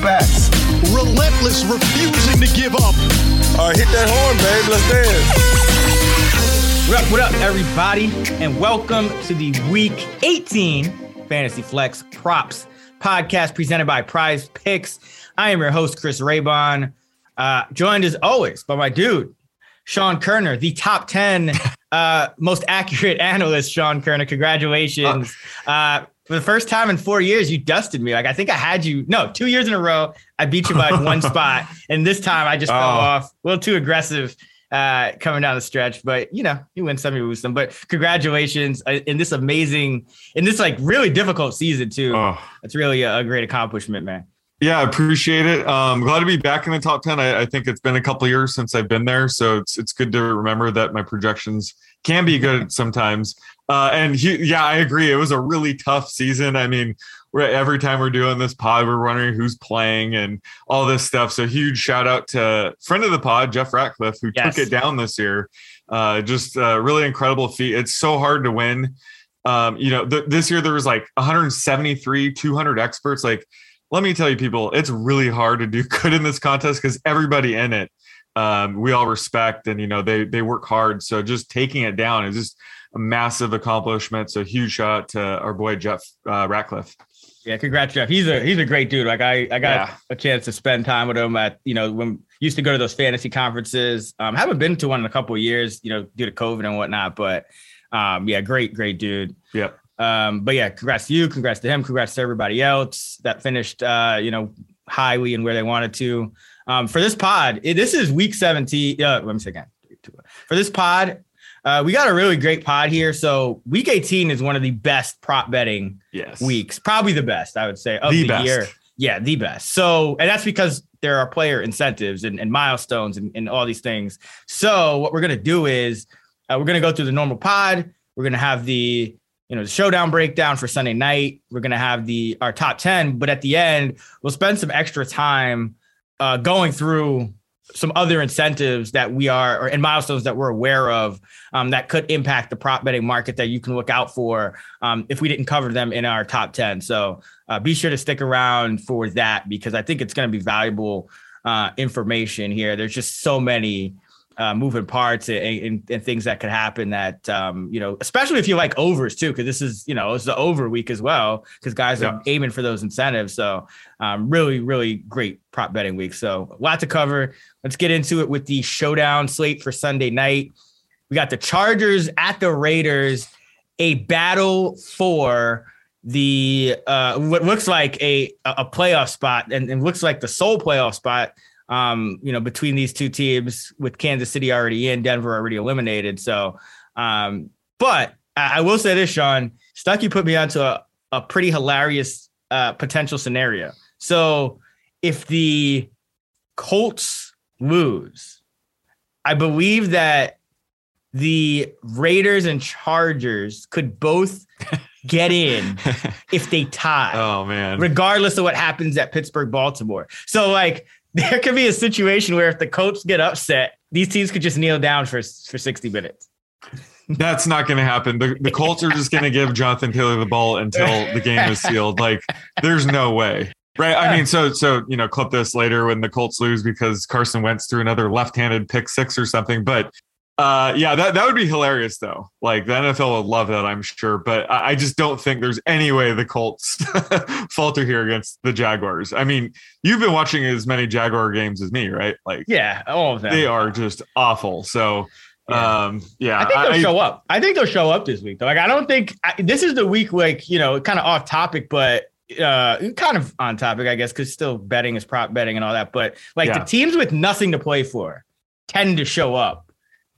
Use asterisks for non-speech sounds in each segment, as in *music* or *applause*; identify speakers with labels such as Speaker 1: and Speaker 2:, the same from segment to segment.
Speaker 1: The best.
Speaker 2: Relentless, refusing to give up.
Speaker 3: All right, hit that horn, babe. Let's dance.
Speaker 4: What up, what up, everybody, and welcome to the Week 18 Fantasy Flex Props podcast presented by PrizePicks. I am your host, Chris Raybon, uh, joined as always by my dude, Sean Koerner, the top 10 uh, most accurate *laughs* analyst, Sean Koerner. Congratulations. Uh, for the first time in four years, you dusted me. Like, I think I had you, no, two years in a row, I beat you by *laughs* one spot. And this time I just fell
Speaker 3: Oh.
Speaker 4: off. A little too aggressive uh, coming down the stretch, but you know, you win some, you lose some. But congratulations uh, in this amazing, in this like really difficult season too.
Speaker 5: Oh,
Speaker 4: It's really a, a great accomplishment, man.
Speaker 5: yeah, I appreciate it. Um, glad to be back in the top 10. I, I think it's been a couple of years since I've been there. So it's, it's good to remember that my projections can be good sometimes. Uh, and he, yeah, I agree. It was a really tough season. I mean, we're, every time we're doing this pod, we're wondering who's playing and all this stuff. So huge shout out to friend of the pod, Jeff Ratcliffe, who
Speaker 4: Yes.
Speaker 5: took it down this year. Uh, just a really incredible feat. It's so hard to win. Um, you know, th- this year there was like 173, 200 experts. Like, let me tell you, people, it's really hard to do *laughs* good in this contest because everybody in it, um, we all respect and you know they they work hard. So just taking it down is just a massive accomplishment. So huge shout out to our boy Jeff uh, Ratcliffe.
Speaker 4: Yeah, congrats, Jeff. He's a he's a great dude. Like I I got
Speaker 5: Yeah.
Speaker 4: a chance to spend time with him at you know when used to go to those fantasy conferences. Um, haven't been to one in a couple of years, you know, due to COVID and whatnot. But um, yeah, great, great dude.
Speaker 5: Yep.
Speaker 4: Um, but yeah, congrats to you, congrats to him, congrats to everybody else that finished uh, you know, highly and where they wanted to. Um, for this pod, it, this is week 17. Uh, let me say again. For this pod, uh, we got a really great pod here. So week 18 is one of the best prop betting
Speaker 5: Yes.
Speaker 4: weeks, probably the best, I would say, of
Speaker 5: The
Speaker 4: the,
Speaker 5: best.
Speaker 4: year. Yeah, the best. So, and that's because there are player incentives and, and milestones and, and all these things. So, what we're gonna do is uh, we're gonna go through the normal pod. We're gonna have the you know the showdown breakdown for Sunday night. We're gonna have the our top ten, but at the end we'll spend some extra time uh, going through some other incentives that we are or and milestones that we're aware of um, that could impact the prop betting market that you can look out for um, if we didn't cover them in our top 10 so uh, be sure to stick around for that because i think it's going to be valuable uh, information here. There's just so many uh, moving parts and, and, and things that could happen that um, you know especially if you like overs too because this is you know it's the over week as well because guys are aiming for those incentives. So um, really really great prop betting week. So a lot to cover. Let's get into it with the showdown slate for sunday night. We got the chargers at the raiders a battle for the uh, what looks like a a playoff spot and, and looks like the sole playoff spot um, you know, between these two teams with Kansas City already in, Denver already eliminated. So, um, but I, I will say this, Sean, Stuckey put me onto a, a pretty hilarious uh, potential scenario. So, if the Colts lose, I believe that the Raiders and Chargers could both get in *laughs* if they tie
Speaker 5: oh man.
Speaker 4: regardless of what happens at Pittsburgh, Baltimore. So like there could be a situation where if the Colts get upset, these teams could just kneel down for for 60 minutes.
Speaker 5: That's not going to happen. The, the Colts are just going to give Jonathan Taylor the ball until the game is sealed. Like, there's no way. Right. I mean, so, so, you know, clip this later when the Colts lose because Carson Wentz threw another left handed pick six or something. But uh, yeah, that, that would be hilarious, though. Like, the NFL would love that, I'm sure. But I, I just don't think there's any way the Colts *laughs* falter here against the Jaguars. I mean, you've been watching as many Jaguar games as me, right? Like,
Speaker 4: Yeah, all of them.
Speaker 5: they are just awful. So,
Speaker 4: Yeah.
Speaker 5: um, yeah,
Speaker 4: I think they'll show up. I think they'll show up this week though. Like I don't think I, this is the week like, you know, kind of off topic but uh kind of on topic I guess cuz still betting is prop betting and all that, but like
Speaker 5: Yeah.
Speaker 4: the teams with nothing to play for tend to show up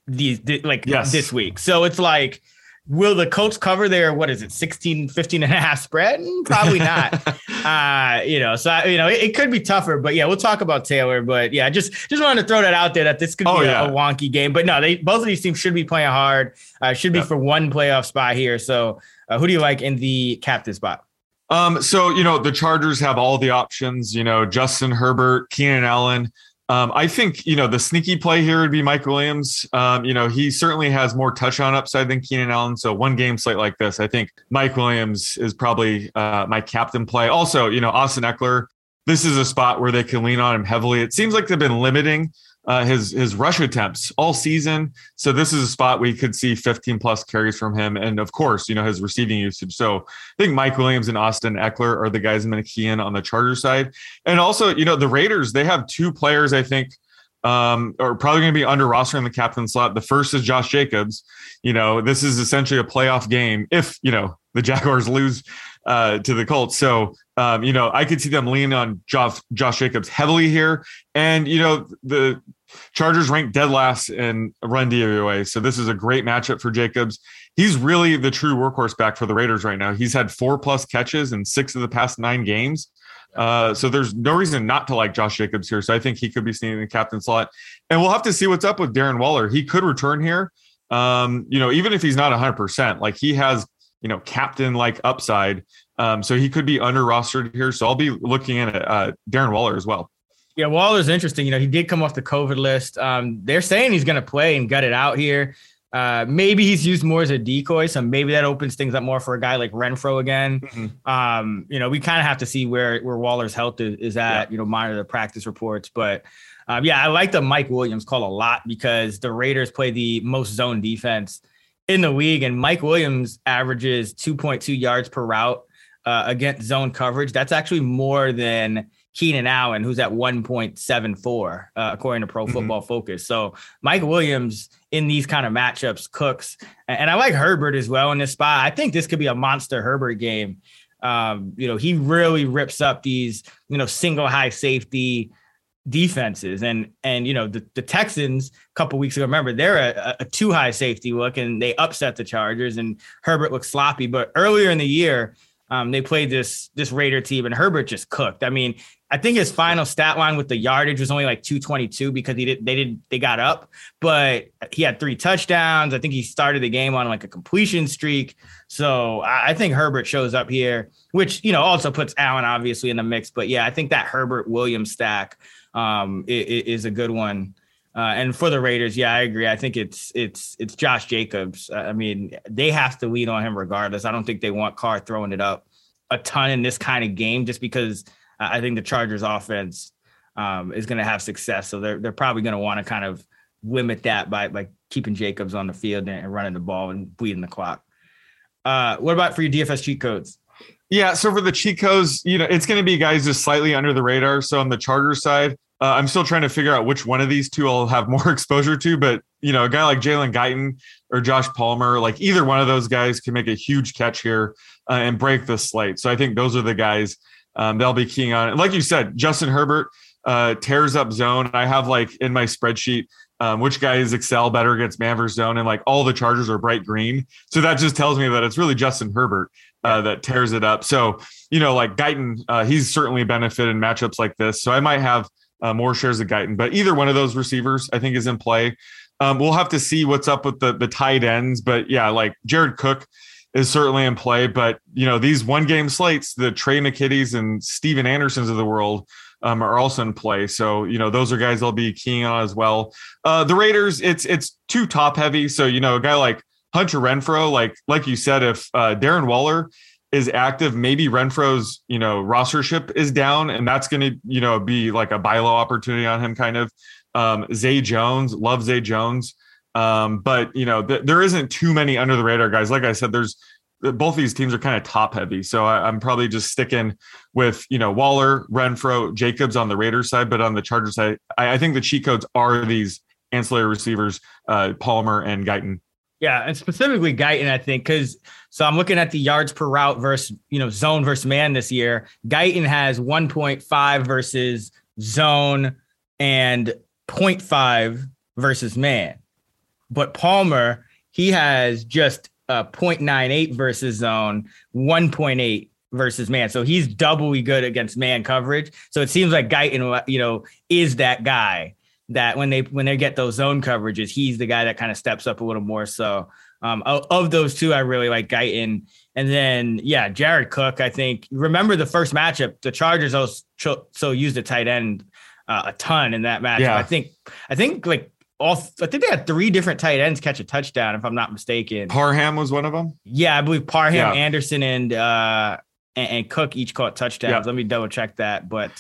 Speaker 4: these th- like
Speaker 5: Yes.
Speaker 4: this week. So it's like Will the Colts cover their, what is it, 16, 15 and a half spread? Mm, Probably not. *laughs* uh, you know, so, I, you know, it, it, could be tougher, but yeah, we'll talk about Taylor. But yeah, just just wanted to throw that out there that this could oh, be yeah. a, a, wonky game. But no, they both of these teams should be playing hard, uh, should be yep. for one playoff spot here. So uh, who do you like in the captain spot?
Speaker 5: Um, so you know the Chargers have all the options. You know Justin Herbert, Keenan Allen. Um, I think you know the sneaky play here would be Mike Williams. Um, you know he certainly has more touchdown upside than Keenan Allen. So one game slate like this, I think Mike Williams is probably uh, my captain play. Also, you know Austin Ekeler. This is a spot where they can lean on him heavily. It seems like they've been limiting uh, his his rush attempts all season. So this is a spot we could see 15 plus carries from him, and of course, you know his receiving usage. So I think Mike Williams and Austin Ekeler are the guys I'm going to key in on the Charger side, and also you know the Raiders they have two players I think um, are probably going to be under roster in the captain slot. The first is Josh Jacobs. You know this is essentially a playoff game if you know the *laughs* Jaguars lose uh, to the Colts. So, um, you know, I could see them lean on Josh, Josh Jacobs heavily here. And, you know, the Chargers ranked dead last in run DVOA. So this is a great matchup for Jacobs. He's really the true workhorse back for the Raiders right now. He's had four plus catches in six of the past nine games. Uh, so there's no reason not to like Josh Jacobs here. So I think he could be seen in the captain slot. And we'll have to see what's up with Darren Waller. He could return here. Um, you know, even if he's not 100%, like he has you know, captain like upside. Um, so he could be under rostered here. So I'll be looking at uh, Darren Waller as well.
Speaker 4: Yeah, Waller's interesting. You know, he did come off the COVID list. Um, they're saying he's going to play and gut it out here. Uh, maybe he's used more as a decoy, so maybe that opens things up more for a guy like Renfrow again. Mm-hmm. Um, you know, we kind of have to see where where Waller's health is, is at. Yeah. You know, monitor the practice reports, but um, yeah, I like the Mike Williams call a lot because the Raiders play the most zone defense in the league, and Mike Williams averages 2.2 yards per route uh, against zone coverage. That's actually more than Keenan Allen, who's at 1.74, uh, according to Pro mm-hmm. Football mm-hmm. Focus. So Mike Williams in these kind of matchups cooks, and I like Herbert as well in this spot. I think this could be a monster Herbert game. Um, you know, he really rips up these, you know, single high safety defenses and and you know the, the texans a couple weeks ago remember they're a, a too high safety look and they upset the chargers and herbert looked sloppy but earlier in the year um, they played this this raider team and herbert just cooked i mean i think his final stat line with the yardage was only like 222 because he did they did they got up but he had three touchdowns i think he started the game on like a completion streak so i, think herbert shows up here which you know also puts allen obviously in the mix but yeah i think that herbert williams stack um, is a good one. Uh, and for the Raiders, yeah, I agree. I think it's it's it's Josh Jacobs. I mean, they have to lead on him regardless. I don't think they want Carr throwing it up a ton in this kind of game, just because I think the Chargers' offense um, is going to have success. So they're they're probably going to want to kind of limit that by by keeping Jacobs on the field and running the ball and bleeding the clock. Uh, what about for your DFS cheat codes?
Speaker 5: Yeah, so for the cheat codes, you know, it's going to be guys just slightly under the radar. So on the Charger side, uh, I'm still trying to figure out which one of these two I'll have *laughs* more exposure to. But you know, a guy like Jalen Guyton or Josh Palmer, like either one of those guys can make a huge catch here uh, and break the slate. So I think those are the guys um, they'll be keying on. And like you said, Justin Herbert uh, tears up zone. I have like in my spreadsheet um, which guys excel better against man versus zone, and like all the Chargers are bright green. So that just tells me that it's really Justin Herbert uh, that tears it up. So you know, like Guyton, uh, he's certainly benefited in matchups like this. So I might have uh, more shares of Guyton, but either one of those receivers I think is in play. Um, we'll have to see what's up with the the tight ends, but yeah, like Jared Cook is certainly in play. But you know, these one game slates, the Trey McKitties and Stephen Andersons of the world um, are also in play. So you know those are guys they'll be keying on as well. Uh, the Raiders, it's it's too top heavy. So you know a guy like Hunter Renfrow, like like you said, if uh, Darren Waller is active, maybe Renfrow's you know rostership is down, and that's going to you know be like a buy low opportunity on him. Kind of um, Zay Jones, love Zay Jones. Um, but you know, th- there isn't too many under the radar guys. Like I said, there's both these teams are kind of top heavy. So I, am probably just sticking with, you know, Waller, Renfrow, Jacobs on the Raiders side, but on the Chargers side, I, I think the cheat codes are these ancillary receivers, uh, Palmer and Guyton.
Speaker 4: Yeah, and specifically Guyton, I think, because so I'm looking at the yards per route versus, you know, zone versus man this year. Guyton has 1.5 versus zone and 0.5 versus man. But Palmer, he has just a 0.98 versus zone, 1.8 versus man. So he's doubly good against man coverage. So it seems like Guyton, you know, is that guy that when they when they get those zone coverages, he's the guy that kind of steps up a little more. So um, of, of those two, I really like Guyton. And then yeah, Jared Cook. I think remember the first matchup, the Chargers also so used a tight end uh, a ton in that matchup.
Speaker 5: Yeah.
Speaker 4: I think I think like all I think they had three different tight ends catch a touchdown, if I'm not mistaken.
Speaker 5: Parham was one of them.
Speaker 4: Yeah, I believe Parham,
Speaker 5: Yeah.
Speaker 4: Anderson, and uh and, and Cook each caught touchdowns.
Speaker 5: Yeah.
Speaker 4: Let me double check that. But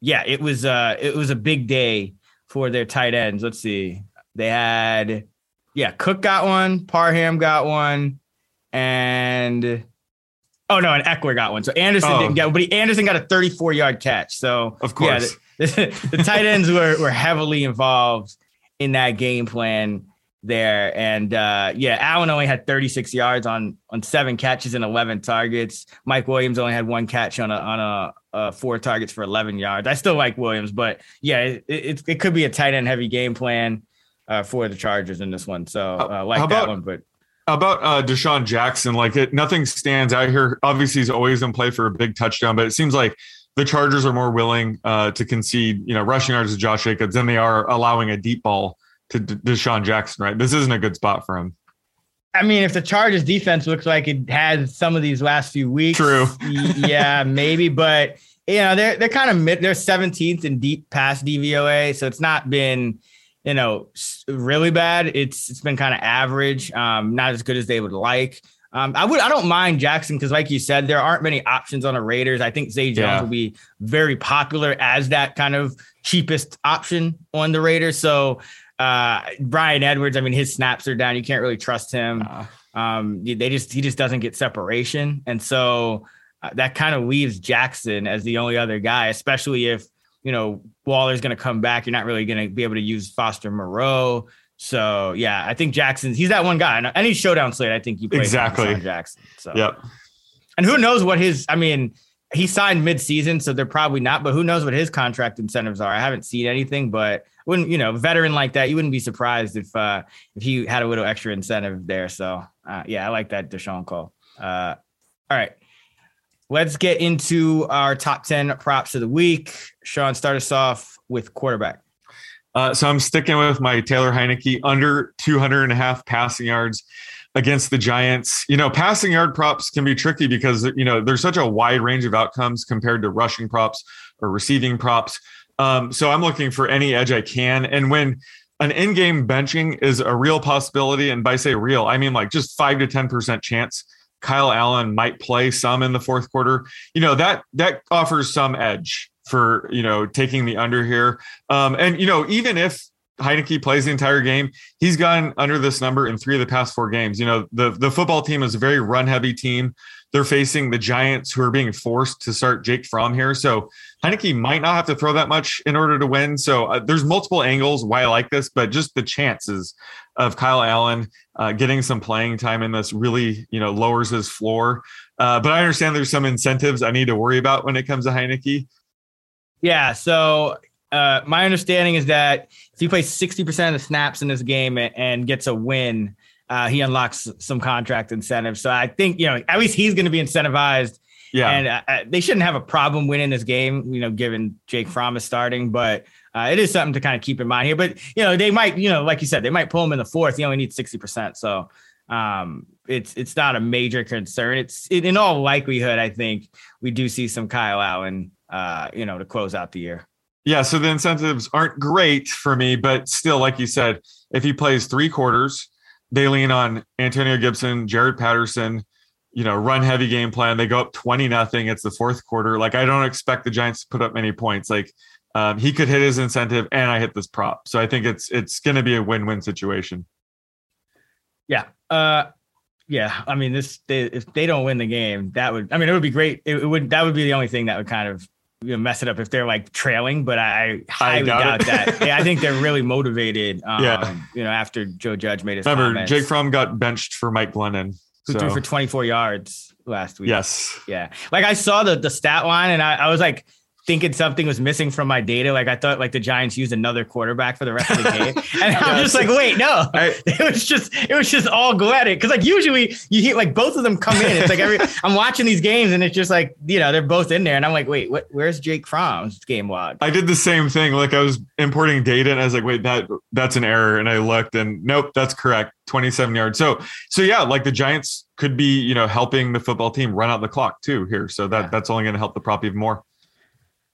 Speaker 4: yeah, it was uh it was a big day for their tight ends. Let's see. They had yeah, Cook got one, Parham got one, and oh no, and Ekeler got one. So Anderson
Speaker 5: Oh.
Speaker 4: didn't get, one, but he, Anderson got a 34 yard catch. So
Speaker 5: Of
Speaker 4: yeah,
Speaker 5: course.
Speaker 4: the, *laughs* the tight ends were were heavily involved in that game plan there. And uh, yeah, Allen only had 36 yards on on seven catches and 11 targets. Mike Williams only had one catch on a on a uh, four targets for 11 yards. I still like Williams, but yeah, it, it, it could be a tight end heavy game plan uh, for the Chargers in this one. So uh, like
Speaker 5: How
Speaker 4: that
Speaker 5: about-
Speaker 4: one, but
Speaker 5: about uh, DeSean Jackson? Like it, nothing stands out here. Obviously, he's always in play for a big touchdown, but it seems like the Chargers are more willing uh, to concede, you know, rushing yards to Josh Jacobs than they are allowing a deep ball to D- DeSean Jackson. Right? This isn't a good spot for him.
Speaker 4: I mean, if the Chargers defense looks like it had some of these last few weeks,
Speaker 5: True. *laughs*
Speaker 4: yeah, maybe, but you know, they're they're kind of mid, they're 17th in deep pass DVOA, so it's not been, you know, really bad. It's it's been kind of average, um, not as good as they would like. Um, I would I don't mind Jackson because, like you said, there aren't many options on the Raiders. I think Zay Jones
Speaker 5: Yeah.
Speaker 4: will be very popular as that kind of cheapest option on the Raiders. So uh, Bryan Edwards, I mean, his snaps are down. You can't really trust him. Um, they just he just doesn't get separation, and so uh, that kind of leaves Jackson as the only other guy, especially if you know Waller's going to come back. You're not really going to be able to use Foster Moreau. So yeah, I think Jackson's he's that one guy. And Any showdown slate, I think you play
Speaker 5: Exactly.
Speaker 4: Jackson. So
Speaker 5: Yep.
Speaker 4: and who knows what his I mean, he signed mid-season, so they're probably not, but who knows what his contract incentives are. I haven't seen anything, but wouldn't you know, veteran like that, you wouldn't be surprised if uh if he had a little extra incentive there. So uh, yeah, I like that DeSean call. Uh all right. Let's get into our top 10 props of the week. Sean, start us off with quarterback.
Speaker 5: Uh, so I'm sticking with my Taylor Heinicke under 200 and a half passing yards against the Giants. You know, passing yard props can be tricky because, you know, there's such a wide range of outcomes compared to rushing props or receiving props. Um, so I'm looking for any edge I can. And when an in game benching is a real possibility, and by say real, I mean like just five to 10% chance. Kyle Allen might play some in the fourth quarter. You know that that offers some edge for you know taking the under here. Um, and you know, even if Heinicke plays the entire game, he's gone under this number in three of the past four games. You know, the the football team is a very run heavy team. They're facing the Giants, who are being forced to start Jake Fromm here. So Heinicke might not have to throw that much in order to win. So uh, there's multiple angles why I like this, but just the chances of Kyle Allen uh, getting some playing time in this really, you know, lowers his floor. Uh, but I understand there's some incentives I need to worry about when it comes to Heinicke.
Speaker 4: Yeah. So uh, my understanding is that if he plays 60% of the snaps in this game and, and gets a win, uh, he unlocks some contract incentives. So I think, you know, at least he's going to be incentivized.
Speaker 5: Yeah.
Speaker 4: And uh, uh, they shouldn't have a problem winning this game, you know, given Jake Fromm is starting. But uh, it is something to kind of keep in mind here. But, you know, they might, you know, like you said, they might pull him in the fourth. He only needs 60%. So um, it's it's not a major concern. It's in in all likelihood, I think we do see some Kyle Allen, uh, you know, to close out the year.
Speaker 5: Yeah, so the incentives aren't great for me, but still, like you said, if he plays three quarters, they lean on Antonio Gibson, Jaret Patterson, you know, run heavy game plan. They go up 20 nothing. It's the fourth quarter. Like, I don't expect the Giants to put up many points. Like, um, he could hit his incentive and I hit this prop. So I think it's it's gonna be a win-win situation.
Speaker 4: Yeah. Uh yeah. I mean, this they, if they don't win the game, that would I mean it would be great. It, it would that would be the only thing that would kind of you know, mess it up if they're like trailing, but I, I highly
Speaker 5: doubt
Speaker 4: doubt, that. Yeah, I think they're really *laughs* motivated. Um,
Speaker 5: Yeah.
Speaker 4: you know, after Joe Judge made his
Speaker 5: Remember,
Speaker 4: comments.
Speaker 5: Jake Fromm got benched for Mike Glennon.
Speaker 4: who
Speaker 5: So,
Speaker 4: threw for 24 yards last week.
Speaker 5: yes.
Speaker 4: Yeah. Like I saw the the stat line and I, I was like, thinking something was missing from my data. Like I thought like the Giants used another quarterback for the rest of the game. *laughs* And I'm just like, wait, no.
Speaker 5: I- *laughs*
Speaker 4: it was just it was just all Glennon. Cause like usually you hear like both of them come in. It's like every *laughs* I'm watching these games and it's just like, you know, they're both in there. And I'm like, wait, what where's Jake Fromm's game log?
Speaker 5: I did the same thing. Like I was importing data and I was like, wait, that that's an error. And I looked and nope, that's correct. 27 yards. So so yeah, like the Giants could be, you know, helping the football team run out the clock too here. So that
Speaker 4: Yeah.
Speaker 5: that's only going to help the prop even more.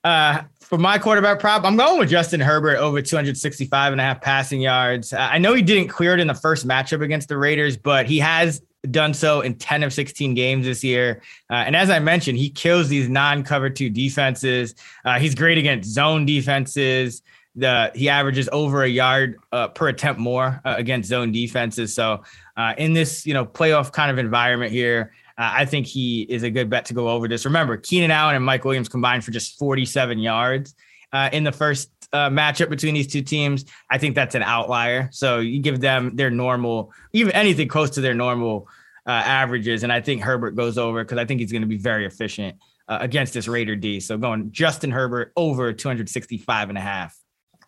Speaker 4: Uh, for my quarterback prop, I'm going with Justin Herbert over 265 and a half passing yards. I know he didn't clear it in the first matchup against the Raiders, but he has done so in 10 of 16 games this year. Uh, and as I mentioned, he kills these non-cover two defenses. Uh, he's great against zone defenses. The he averages over a yard uh, per attempt more uh, against zone defenses. So uh, in this you know playoff kind of environment here, uh, I think he is a good bet to go over this. Remember, Keenan Allen and Mike Williams combined for just 47 yards uh, in the first uh, matchup between these two teams. I think that's an outlier. So you give them their normal, even anything close to their normal uh, averages. And I think Herbert goes over because I think he's going to be very efficient uh, against this Raider D. So going Justin Herbert over 265 and a half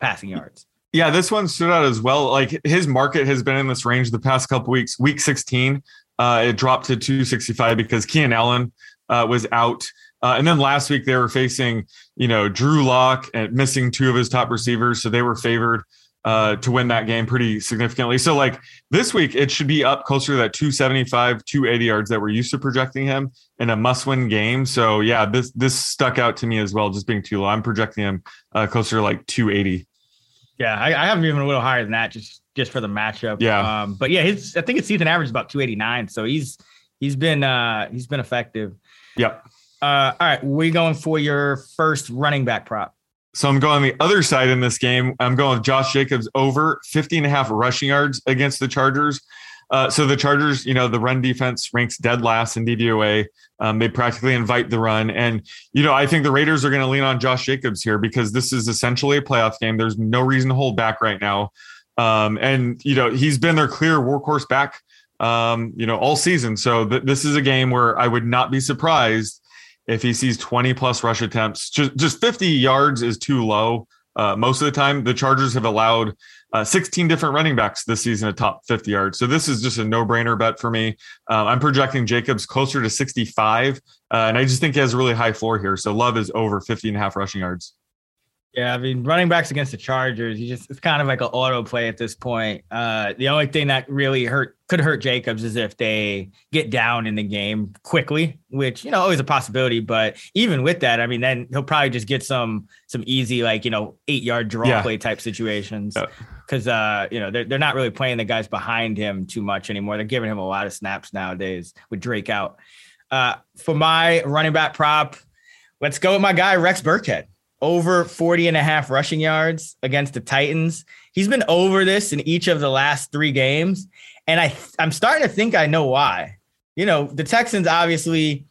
Speaker 4: passing yards.
Speaker 5: Yeah, this one stood out as well. Like his market has been in this range the past couple weeks. Week 16, uh, it dropped to 265 because Keenan Allen uh, was out. Uh, and then last week they were facing, you know, Drew Lock and missing two of his top receivers, so they were favored uh, to win that game pretty significantly. So like this week, it should be up closer to that 275, 280 yards that we're used to projecting him in a must-win game. So yeah, this this stuck out to me as well, just being too low. I'm projecting him uh, closer to like 280.
Speaker 4: Yeah, I, I have him even a little higher than that just just for the matchup.
Speaker 5: Yeah.
Speaker 4: Um, but yeah, his I think his season average is about 289. So he's he's been uh he's been effective.
Speaker 5: Yep.
Speaker 4: Uh all right, we going for your first running back prop.
Speaker 5: So I'm going the other side in this game. I'm going with Josh Jacobs over 50 and a half rushing yards against the Chargers. Uh, so the Chargers, you know, the run defense ranks dead last in DVOA. Um, they practically invite the run. And, you know, I think the Raiders are going to lean on Josh Jacobs here because this is essentially a playoff game. There's no reason to hold back right now. Um, and, you know, he's been their clear workhorse back, um, you know, all season. So th- this is a game where I would not be surprised if he sees 20 plus rush attempts. Just, just 50 yards is too low. Uh, most of the time, the Chargers have allowed uh, 16 different running backs this season at top 50 yards. So this is just a no brainer bet for me. Uh, I'm projecting Jacobs closer to 65, uh, and I just think he has a really high floor here. So Love is over 50 and a half rushing yards.
Speaker 4: Yeah, I mean, running backs against the Chargers, you just it's kind of like an auto play at this point. Uh, the only thing that really hurt could hurt Jacobs is if they get down in the game quickly, which you know always a possibility. But even with that, I mean, then he'll probably just get some some easy like you know eight yard draw
Speaker 5: Yeah.
Speaker 4: play type situations
Speaker 5: Yeah.
Speaker 4: Because uh, you know they're they're not really playing the guys behind him too much anymore. They're giving him a lot of snaps nowadays with Drake out. Uh, for my running back prop, let's go with my guy Rex Burkhead over 40 and a half rushing yards against the Titans. He's been over this in each of the last three games. And I I'm starting to think I know why. You know, the Texans obviously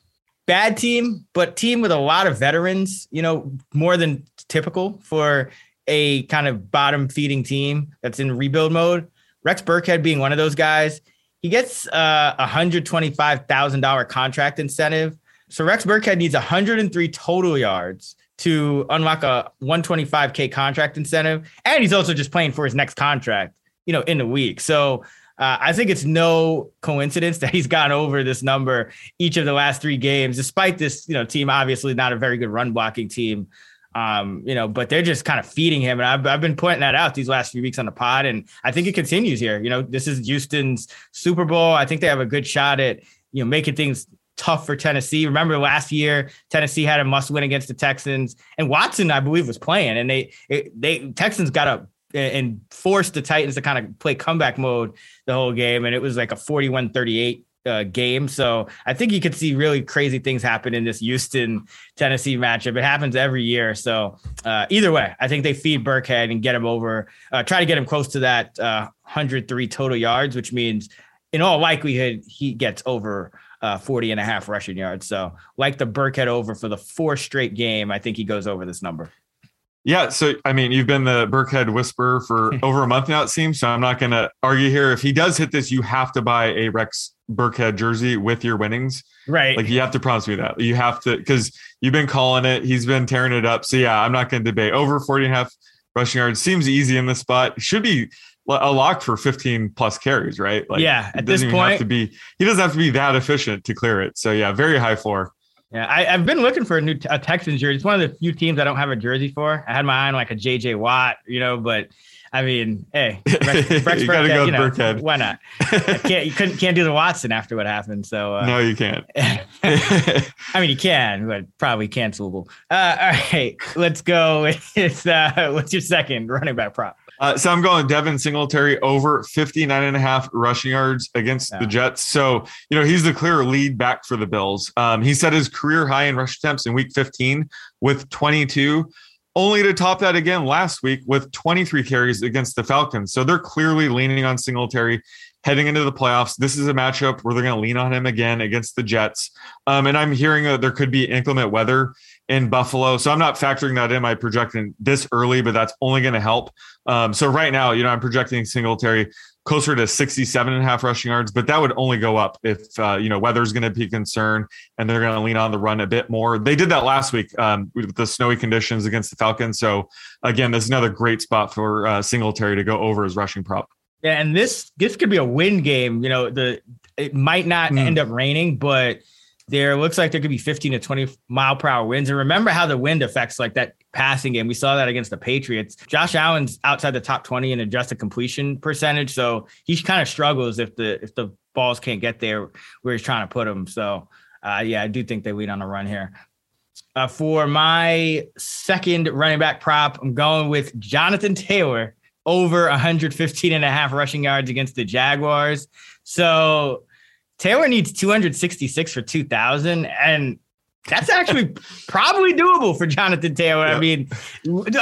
Speaker 4: bad team, but team with a lot of veterans, you know, more than typical for a kind of bottom feeding team that's in rebuild mode. Rex Burkhead being one of those guys, he gets uh, a $125,000 contract incentive. So Rex Burkhead needs 103 total yards to unlock a 125k contract incentive, and he's also just playing for his next contract, you know, in the week. So uh, I think it's no coincidence that he's gone over this number each of the last three games, despite this, you know, team obviously not a very good run blocking team. Um, you know, but they're just kind of feeding him, and I've, I've been pointing that out these last few weeks on the pod, and I think it continues here. You know, this is Houston's Super Bowl. I think they have a good shot at you know making things tough for Tennessee. Remember last year, Tennessee had a must win against the Texans, and Watson, I believe, was playing, and they it, they Texans got up and forced the Titans to kind of play comeback mode the whole game, and it was like a 41 38 uh, game. So I think you could see really crazy things happen in this Houston Tennessee matchup. It happens every year. So uh, either way, I think they feed Burkhead and get him over, uh, try to get him close to that uh, 103 total yards, which means in all likelihood, he gets over uh, 40 and a half rushing yards. So like the Burkhead over for the fourth straight game, I think he goes over this number.
Speaker 5: Yeah, so I mean, you've been the Burkhead whisperer for *laughs* over a month now, it seems. So I'm not going to argue here. If he does hit this, you have to buy a Rex Burkhead jersey with your winnings.
Speaker 4: Right.
Speaker 5: Like you have to promise me that. You have to because you've been calling it. He's been tearing it up. So yeah, I'm not going to debate over 40 and a half rushing yards. Seems easy in this spot. Should be a lock for 15 plus carries, right?
Speaker 4: Like yeah,
Speaker 5: at this point, have to be he doesn't have to be that efficient to clear it. So yeah, very high floor.
Speaker 4: Yeah, I, have been looking for a new a Texans jersey. It's one of the few teams I don't have a jersey for. I had my eye on like a JJ Watt, you know, but I mean, hey, *laughs* Rex, Rex
Speaker 5: you got to go you know, Burkhead.
Speaker 4: Why not? Can't you couldn't can't do the Watson after what happened. So
Speaker 5: uh, no, you can't. *laughs*
Speaker 4: I mean, you can, but probably cancelable. Uh, all right, let's go. It's *laughs* uh, what's your second running back prop?
Speaker 5: Uh, so I'm going Devin Singletary over 59 and a half rushing yards against yeah. the Jets. So, you know, he's the clear lead back for the Bills. Um, he set his career high in rush attempts in week 15 with 22, only to top that again last week with 23 carries against the Falcons. So they're clearly leaning on Singletary heading into the playoffs. This is a matchup where they're going to lean on him again against the Jets. Um, and I'm hearing that there could be inclement weather in Buffalo. So I'm not factoring that in my projecting this early, but that's only going to help. Um, so right now, you know, I'm projecting Singletary closer to 67 and a half rushing yards, but that would only go up if, uh, you know, weather's going to be a concern and they're going to lean on the run a bit more. They did that last week um, with the snowy conditions against the Falcons. So again, this is another great spot for uh, Singletary to go over his rushing prop.
Speaker 4: Yeah, and this this could be a win game. You know, the it might not mm. end up raining, but there looks like there could be 15 to 20 mile per hour winds. And remember how the wind affects like that passing game. We saw that against the Patriots. Josh Allen's outside the top 20 in adjusted completion percentage. So he kind of struggles if the if the balls can't get there where he's trying to put them. So uh, yeah, I do think they lead on a run here. Uh, for my second running back prop, I'm going with Jonathan Taylor over 115 and a half rushing yards against the Jaguars. So Taylor needs 266 for 2000 and that's actually *laughs* probably doable for Jonathan Taylor. Yep. I mean,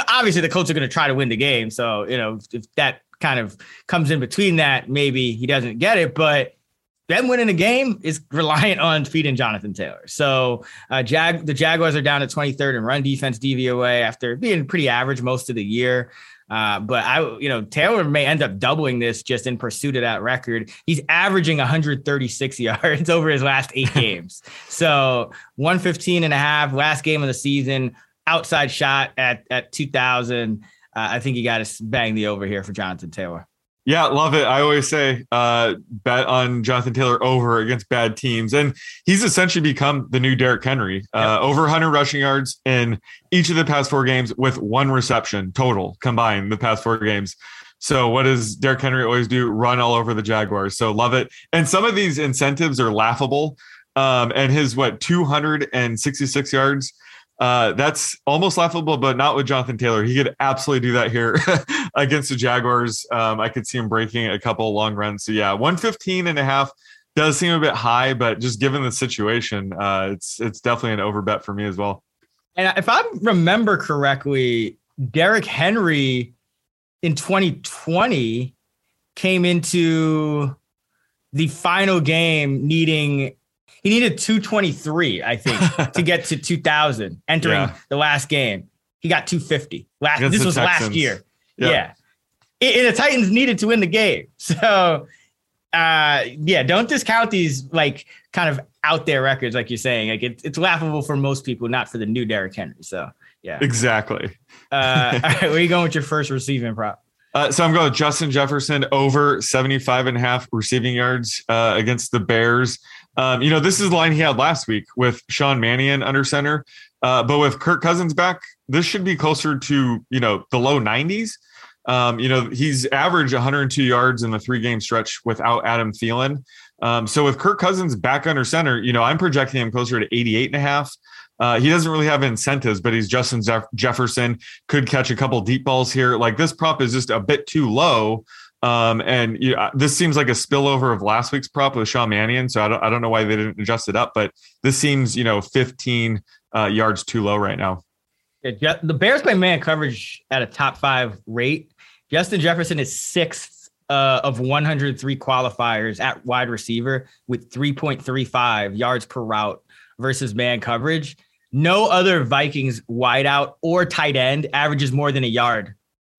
Speaker 4: obviously the Colts are going to try to win the game, so you know if that kind of comes in between that, maybe he doesn't get it. But them winning a game is reliant on feeding Jonathan Taylor. So uh, Jag the Jaguars are down to 23rd in run defense DVOA after being pretty average most of the year. Uh, but I, you know, Taylor may end up doubling this just in pursuit of that record. He's averaging 136 *laughs* yards over his last eight *laughs* games. So 115 and a half last game of the season, outside shot at, at 2000. Uh, I think you got to bang the over here for Jonathan Taylor.
Speaker 5: Yeah, love it. I always say uh, bet on Jonathan Taylor over against bad teams. And he's essentially become the new Derrick Henry. Uh, Over 100 rushing yards in each of the past four games with one reception total combined the past four games. So what does Derrick Henry always do? Run all over the Jaguars. So love it. And some of these incentives are laughable. Um, and his what 266 yards uh, that's almost laughable, but not with Jonathan Taylor. He could absolutely do that here *laughs* against the Jaguars. Um, I could see him breaking a couple long runs. So yeah, 115 and a half does seem a bit high, but just given the situation, uh, it's it's definitely an over bet for me as well.
Speaker 4: And if I remember correctly, Derrick Henry in 2020 came into the final game needing he needed 223, I think, *laughs* to get to 2000 entering yeah. the last game. He got 250. Last this was Texans. last year. Yeah. yeah. And the Titans needed to win the game. *laughs* So uh yeah, don't discount these like kind of out there records, like you're saying. Like it, it's laughable for most people, not for the new Derrick Henry. So yeah.
Speaker 5: Exactly.
Speaker 4: uh *laughs* all right, where are you going with your first receiving prop?
Speaker 5: Uh, so I'm going Justin Jefferson over 75 and a half receiving yards uh, against the Bears. Um, you know, this is the line he had last week with Sean Mannion under center. Uh, but with Kirk Cousins back, this should be closer to, you know, the low 90s. Um, you know, he's averaged 102 yards in the three game stretch without Adam Thielen. Um, so with Kirk Cousins back under center, you know, I'm projecting him closer to 88 and a half. Uh, he doesn't really have incentives, but he's Justin Jefferson, could catch a couple deep balls here. Like this prop is just a bit too low um, and you know, this seems like a spillover of last week's prop with Sean Mannion. So I don't, I don't know why they didn't adjust it up, but this seems, you know, 15 uh, yards too low right now.
Speaker 4: Yeah, the Bears play man coverage at a top five rate. Justin Jefferson is sixth uh, of 103 qualifiers at wide receiver with 3.35 yards per route versus man coverage. No other Vikings wideout or tight end averages more than a yard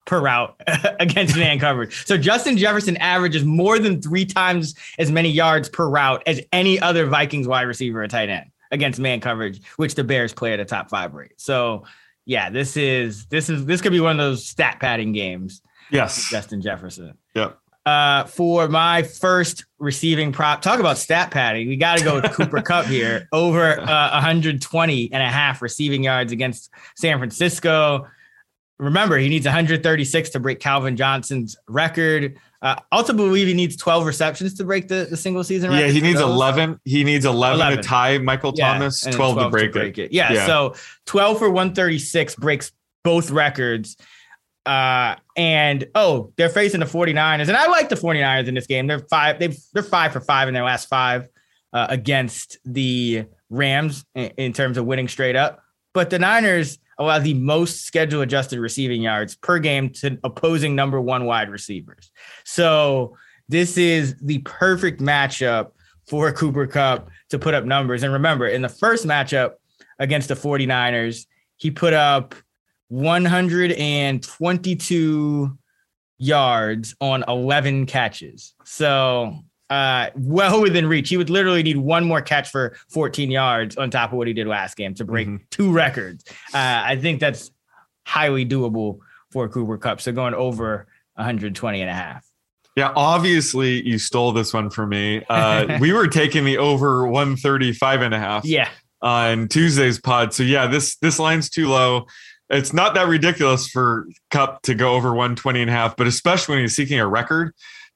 Speaker 4: per route *laughs* against man coverage. So Justin Jefferson averages more than three times as many yards per route as any other Vikings wide receiver or tight end against man coverage, which the Bears play at a top five rate. So yeah, this is this is this could be one of those stat padding games.
Speaker 5: Yes.
Speaker 4: Justin Jefferson.
Speaker 5: Yep.
Speaker 4: Uh, for my first receiving prop, talk about stat padding. We got to go with *laughs* Cooper Kupp here over uh, 120 and a half receiving yards against San Francisco. Remember, he needs 136 to break Calvin Johnson's record. Uh, also believe he needs 12 receptions to break the, the single season record.
Speaker 5: Yeah, he needs 11. He needs 11,
Speaker 4: 11.
Speaker 5: to tie Michael
Speaker 4: Yeah,
Speaker 5: Thomas,
Speaker 4: and
Speaker 5: 12,
Speaker 4: then
Speaker 5: to break, it.
Speaker 4: Yeah,
Speaker 5: Yeah.
Speaker 4: so 12 for 136 breaks both records. Uh, and oh, they're facing the 49ers. And I like the 49ers in this game. They're five, they've they're five for five in their last five uh, against the Rams in, in terms of winning straight up. But the Niners allow the most schedule adjusted receiving yards per game to opposing number one wide receivers. So this is the perfect matchup for Cooper Kupp to put up numbers. And remember, in the first matchup against the 49ers, he put up 122 yards on 11 catches. So uh, well within reach. He would literally need one more catch for 14 yards on top of what he did last game to break
Speaker 5: Mhm.
Speaker 4: two records. Uh, I think that's highly doable for Cooper Kupp. So going over 120 and a half.
Speaker 5: Yeah, obviously you stole this one from me. Uh, *laughs* we were taking the over 135 and a half
Speaker 4: Yeah.
Speaker 5: on Tuesday's pod. So yeah, this this line's too low. It's not that ridiculous for Kupp to go over 120 and a half, but especially when he's seeking a record.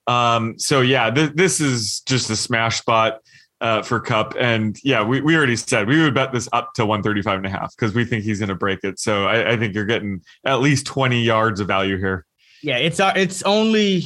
Speaker 5: Um, so yeah, th- this is just a smash spot uh, for Kupp. And yeah, we, we already said we would bet this up to 135 and a half because we think he's going to break it. So I, I think you're getting at least 20 yards of value here.
Speaker 4: Yeah, it's uh, it's only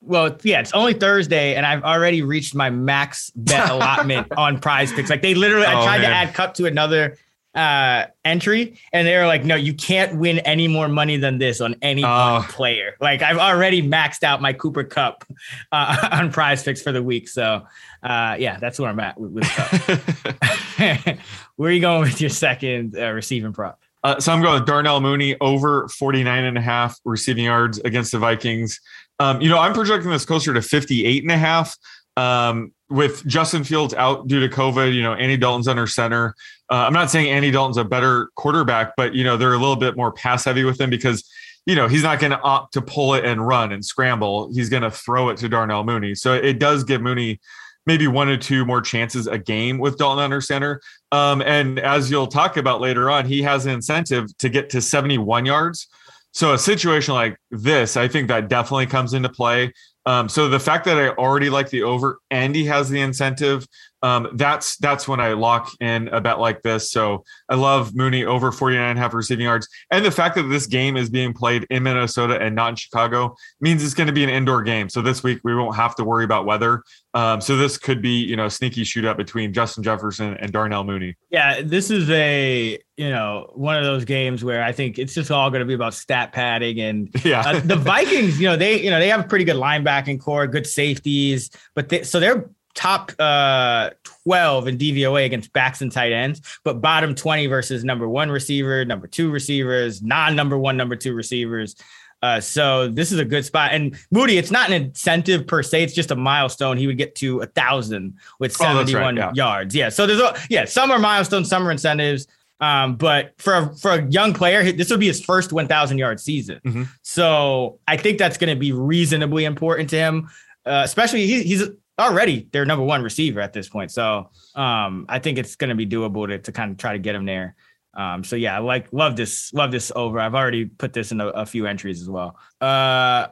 Speaker 4: well, yeah, it's only Thursday, and I've already reached my max bet *laughs* allotment on PrizePicks. Like they literally, I
Speaker 5: Oh,
Speaker 4: tried to add Kupp to another uh entry, and they were like, "No, you can't win any more money than this on any
Speaker 5: Oh.
Speaker 4: player." Like I've already maxed out my Cooper Kupp uh, *laughs* on PrizePicks for the week, so uh yeah, that's where I'm at with, with Kupp. *laughs* where are you going with your second uh, receiving prop?
Speaker 5: Uh, so I'm going with Darnell Mooney over 49 and a half receiving yards against the Vikings. Um, you know, I'm projecting this closer to 58 and a half. Um, with Justin Fields out due to COVID, you know, Andy Dalton's under center. Uh, I'm not saying Andy Dalton's a better quarterback, but you know, they're a little bit more pass heavy with him because you know, he's not going to opt to pull it and run and scramble. He's going to throw it to Darnell Mooney. So it does give Mooney maybe one or two more chances a game with Dalton under center. Um, and as you'll talk about later on, he has an incentive to get to 71 yards. So a situation like this, I think that definitely comes into play. Um, so the fact that I already like the over and he has the incentive, um, that's that's when I lock in a bet like this. So I love Mooney over 49 and a half receiving yards. And the fact that this game is being played in Minnesota and not in Chicago means it's going to be an indoor game. So this week we won't have to worry about weather. Um, so this could be, you know, a sneaky shootout between Justin Jefferson and Darnell Mooney.
Speaker 4: Yeah, this is a you know one of those games where I think it's just all going to be about stat padding and *laughs*
Speaker 5: Yeah.
Speaker 4: uh, the Vikings. You know they you know they have a pretty good linebacking core, good safeties, but they, so they're top uh 12 in DVOA against backs and tight ends, but bottom 20 versus number one receiver, number two receivers, non number one, number two receivers. Uh, so this is a good spot. And Mooney, it's not an incentive per se; it's just a milestone. He would get to a thousand with
Speaker 5: Oh, that's right,
Speaker 4: seventy-one
Speaker 5: yeah.
Speaker 4: yards. Yeah. So there's a yeah, some are milestones, some are incentives. Um, but for a, for a young player, this would be his first 1,000 yard season.
Speaker 5: Mhm.
Speaker 4: So I think that's going to be reasonably important to him, uh, especially he, he's already their number one receiver at this point. So um, I think it's going to be doable to, to kind of try to get him there. Um, so yeah, I like love this, love this over. I've already put this in a, a few entries as well. Uh,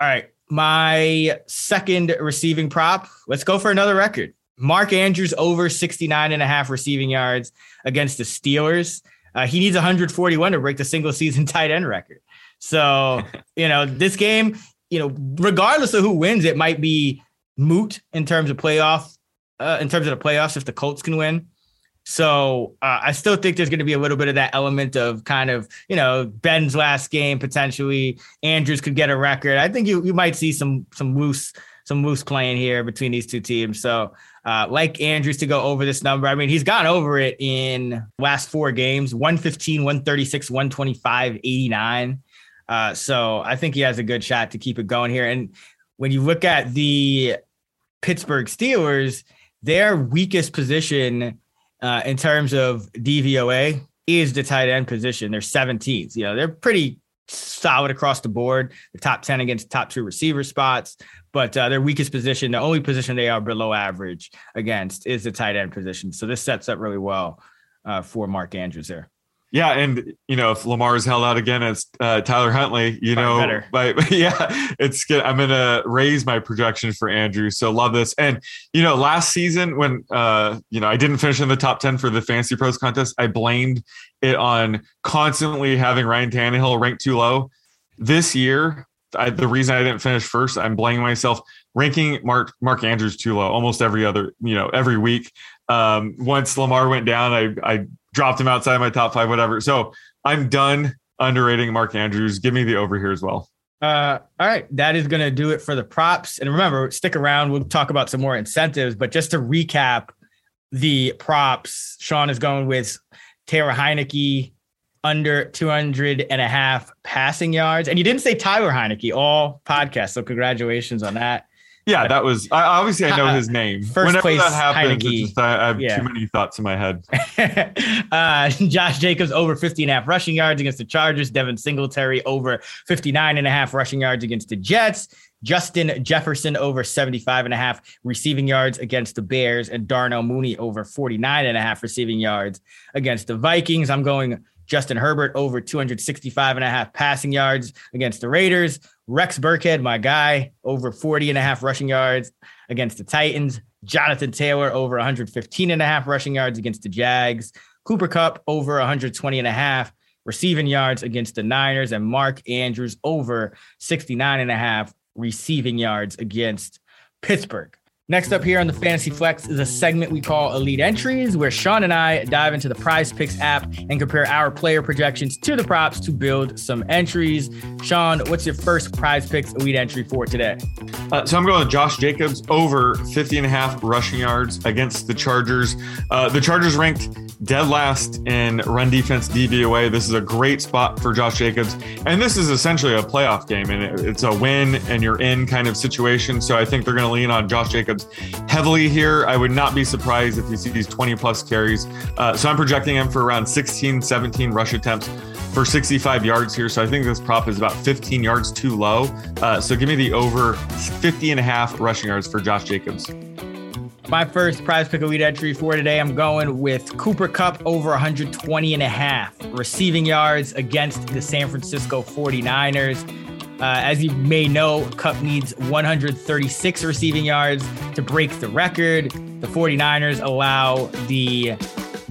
Speaker 4: all right. My second receiving prop. Let's go for another record. Mark Andrews over 69 and a half receiving yards against the Steelers. Uh, he needs 141 to break the single season *laughs* tight end record. So, you know, this game, you know, regardless of who wins, it might be moot in terms of playoff, uh, in terms of the playoffs if the Colts can win. So uh, I still think there's going to be a little bit of that element of kind of, you know, Ben's last game potentially. Andrews could get a record. I think you you might see some some loose some loose playing here between these two teams. So uh, like Andrews to go over this number. I mean, he's gone over it in last four games 115, 136, 125, 89. Uh, so I think he has a good shot to keep it going here. And when you look at the Pittsburgh Steelers, their weakest position uh, in terms of DVOA is the tight end position. They're 17th. You know, they're pretty solid across the board. The top 10 against top two receiver spots, but uh, their weakest position, the only position they are below average against, is the tight end position. So this sets up really well uh, for Mark Andrews there.
Speaker 5: Yeah, and you know if Lamar's held out again as uh, Tyler Huntley, you know, *laughs* but yeah, it's good. I'm gonna raise my projection for Andrew. So love this. And you know, last season when uh, you know I didn't finish in the top ten for the Fantasy Pros contest, I blamed it on constantly having Ryan Tannehill ranked too low. This year, I, the reason I didn't finish first, I'm blaming myself ranking Mark Mark Andrews too low almost every other you know every week. Um, once Lamar went down, I I dropped him outside my top five, whatever. So I'm done underrating Mark Andrews. Give me the over here as well.
Speaker 4: Uh, all right, that is going to do it for the props. And remember, stick around. We'll talk about some more incentives. But just to recap the props, Sean is going with Taylor Heinicke under 200 and a half passing yards. And you didn't say Tyler Heinicke all podcast. So congratulations on that.
Speaker 5: Yeah, that was I, obviously I know his name.
Speaker 4: First Whenever place, that happens,
Speaker 5: just, I have yeah. too many thoughts in my head. *laughs*
Speaker 4: uh, Josh Jacobs over 50 and a half rushing yards against the Chargers. Devin Singletary over 59 and a half rushing yards against the Jets. Justin Jefferson over 75 and a half receiving yards against the Bears and Darnell Mooney over 49 and a half receiving yards against the Vikings. I'm going Justin Herbert over 265 and a half passing yards against the Raiders. Rex Burkhead, my guy, over 40 and a half rushing yards against the Titans. Jonathan Taylor over 115 and a half rushing yards against the Jags. Cooper Kupp over 120 and a half receiving yards against the Niners and Mark Andrews over 69 and a half receiving yards against Pittsburgh. Next up here on the Fantasy Flex is a segment we call Elite Entries, where Sean and I dive into the PrizePicks app and compare our player projections to the props to build some entries. Sean, what's your first PrizePicks Elite entry for today?
Speaker 5: Uh, so I'm going with Josh Jacobs over 50 and a half rushing yards against the Chargers. Uh, the Chargers ranked dead last in run defense DVOA. This is a great spot for Josh Jacobs. And this is essentially a playoff game, and it's a win and you're in kind of situation. So I think they're going to lean on Josh Jacobs heavily here. I would not be surprised if you see these 20 plus carries. Uh, so I'm projecting him for around 16, 17 rush attempts for 65 yards here. So I think this prop is about 15 yards too low. Uh, so give me the over 50 and a half rushing yards for Josh Jacobs.
Speaker 4: My first PrizePick elite entry for today, I'm going with Cooper Kupp over 120 and a half receiving yards against the San Francisco 49ers. Uh, as you may know, Kupp needs 136 receiving yards to break the record. The 49ers allow the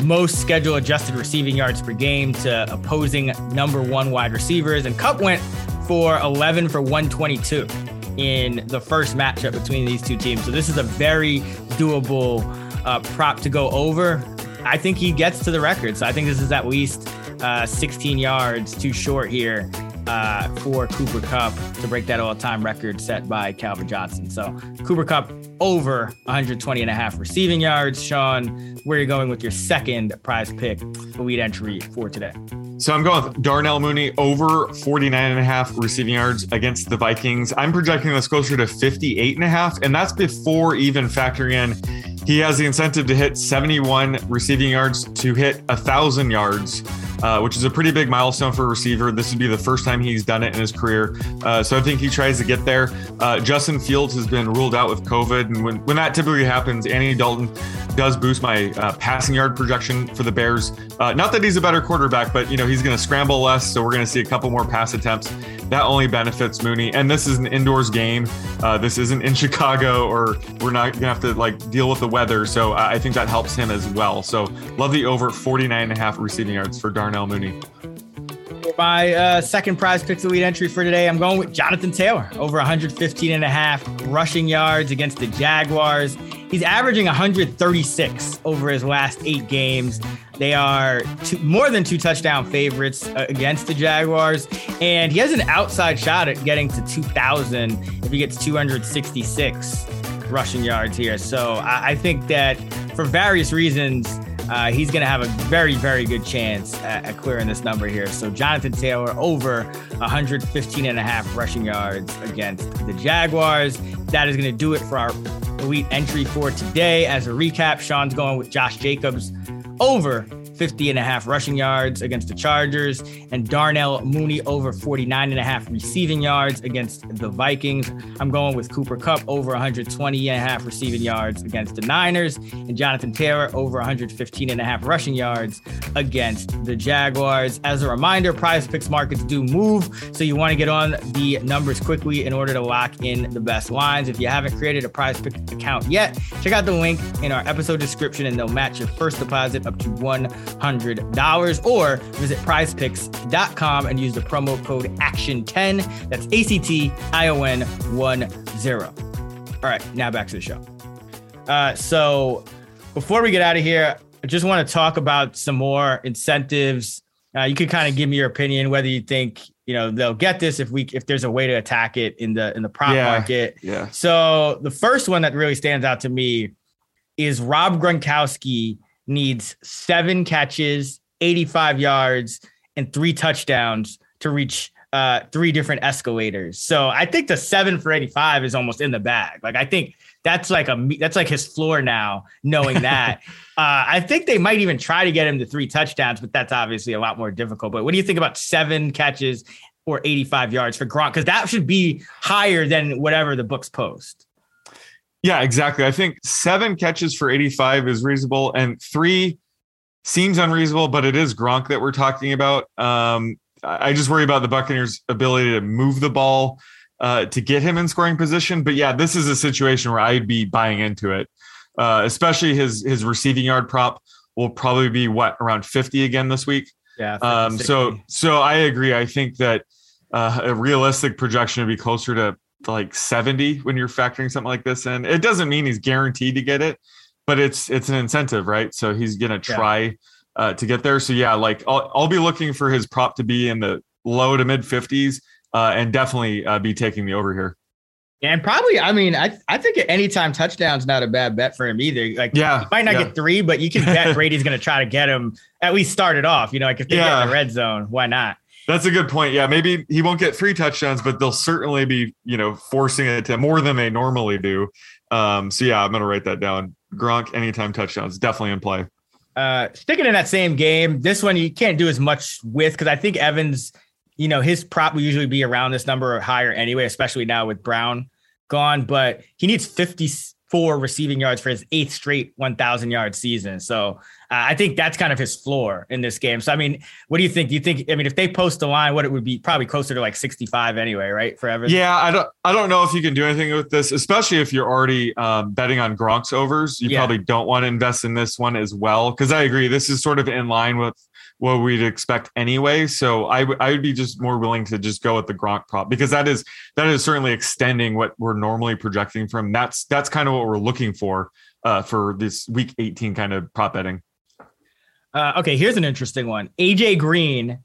Speaker 4: most schedule adjusted receiving yards per game to opposing number one wide receivers. And Kupp went for 11 for 122 in the first matchup between these two teams. So this is a very doable uh, prop to go over. I think he gets to the record. So I think this is at least uh, 16 yards too short here uh, for Cooper Kupp to break that all-time record set by Calvin Johnson. So Cooper Kupp over 120 and a half receiving yards. Sean, where are you going with your second prize pick, lead entry for today?
Speaker 5: So I'm going with Darnell Mooney over 49 and a half receiving yards against the Vikings. I'm projecting this closer to 58 and a half, and that's before even factoring in he has the incentive to hit 71 receiving yards to hit a thousand yards uh, which is a pretty big milestone for a receiver. This would be the first time he's done it in his career. Uh, so I think he tries to get there. Uh, Justin Fields has been ruled out with COVID. And when, when that typically happens, Andy Dalton does boost my uh, passing yard projection for the Bears. Not that he's a better quarterback, but you know he's going to scramble less, so we're going to see a couple more pass attempts. That only benefits Mooney. And this is an indoors game. This isn't in *laughs* Chicago, or we're not going to have to like deal with the weather. So I think that helps him as well. So love the over 49 and a half receiving yards for Darnell. Darnell Mooney.
Speaker 4: My uh, second prize pick the lead entry for today, I'm going with Jonathan Taylor, over 115 and a half rushing yards against the Jaguars. He's averaging 136 over his last eight games. They are two, more than two touchdown favorites uh, against the Jaguars. And he has an outside shot at getting to 2,000 if he gets 266 rushing yards here. So I, I think that for various reasons, uh, he's going to have a very, very good chance at, at, clearing this number here. So Jonathan Taylor over 115 and a half rushing yards against the Jaguars. That is going to do it for our elite entry for today. As a recap, Sean's going with Josh Jacobs over 50 and a half rushing yards against the Chargers, and Darnell Mooney over 49 and a half receiving yards against the Vikings. I'm going with Cooper Kupp over 120 and a half receiving yards against the Niners, and Jonathan Taylor over 115 and a half rushing yards against the Jaguars. As a reminder, PrizePicks markets do move, so you want to get on the numbers quickly in order to lock in the best lines. If you haven't created a PrizePick account yet, check out the link in our episode description and they'll match your first deposit up to one $100 or visit prizepicks.com and use the promo code ACTION10. That's A C T I O N 10. All right, now back to the show. Uh, so before we get out of here, I just want to talk about some more incentives. Uh, you could kind of give me your opinion whether you think you know they'll get this if we if there's a way to attack it in the in the prop
Speaker 5: yeah,
Speaker 4: market.
Speaker 5: Yeah.
Speaker 4: So the first one that really stands out to me is Rob Gronkowski needs seven catches, 85 yards, and three touchdowns to reach uh, three different escalators. So I think the seven for 85 is almost in the bag. Like I think that's like a that's like his floor now, knowing that. *laughs* uh, I think they might even try to get him to three touchdowns, but that's obviously a lot more difficult. But what do you think about seven catches or 85 yards for Gronk? Because that should be higher than whatever the books post.
Speaker 5: Yeah, exactly. I think seven catches for 85 is reasonable, and three seems unreasonable, but it is Gronk that we're talking about. Um, I just worry about the Buccaneers' ability to move the ball uh, to get him in scoring position. But yeah, this is a situation where I'd be buying into it, uh, especially his his receiving yard prop will probably be what around 50 again this week.
Speaker 4: Yeah. 50,
Speaker 5: um, so so I agree. I think that uh, a realistic projection would be closer to like 70 when you're factoring something like this in. It doesn't mean he's guaranteed to get it, but it's it's an incentive, right? So he's gonna try yeah. uh, to get there. So yeah, like I'll I'll be looking for his prop to be in the low to mid 50s, uh, and definitely uh, be taking the over here.
Speaker 4: And probably, I mean, I I think at any time touchdown's not a bad bet for him either. Like,
Speaker 5: yeah,
Speaker 4: might not
Speaker 5: yeah.
Speaker 4: get three, but you can bet *laughs* Brady's going to try to get him at least start it off. You know, like if they yeah. get in the red zone, why not?
Speaker 5: That's a good point. Yeah, maybe he won't get three touchdowns, but they'll certainly be, you know, forcing it to more than they normally do. Um, so yeah, I'm gonna write that down. Gronk anytime touchdowns definitely in play.
Speaker 4: Uh, sticking in that same game, this one you can't do as much with because I think Evans, you know, his prop will usually be around this number or higher anyway, especially now with Brown gone. But he needs 54 receiving yards for his eighth straight 1,000 yard season. So I think that's kind of his floor in this game. So I mean, what do you think? Do you think? I mean, if they post the line, what it would be probably closer to like 65 anyway, right? Forever.
Speaker 5: Yeah, I don't. I don't know if you can do anything with this, especially if you're already um, betting on Gronk's overs. You yeah. probably don't want to invest in this one as well, because I agree. This is sort of in line with what we'd expect anyway. So I, w- I would be just more willing to just go with the Gronk prop because that is that is certainly extending what we're normally projecting from. That's that's kind of what we're looking for uh, for this week 18 kind of prop betting.
Speaker 4: Uh, okay, here's an interesting one. AJ Green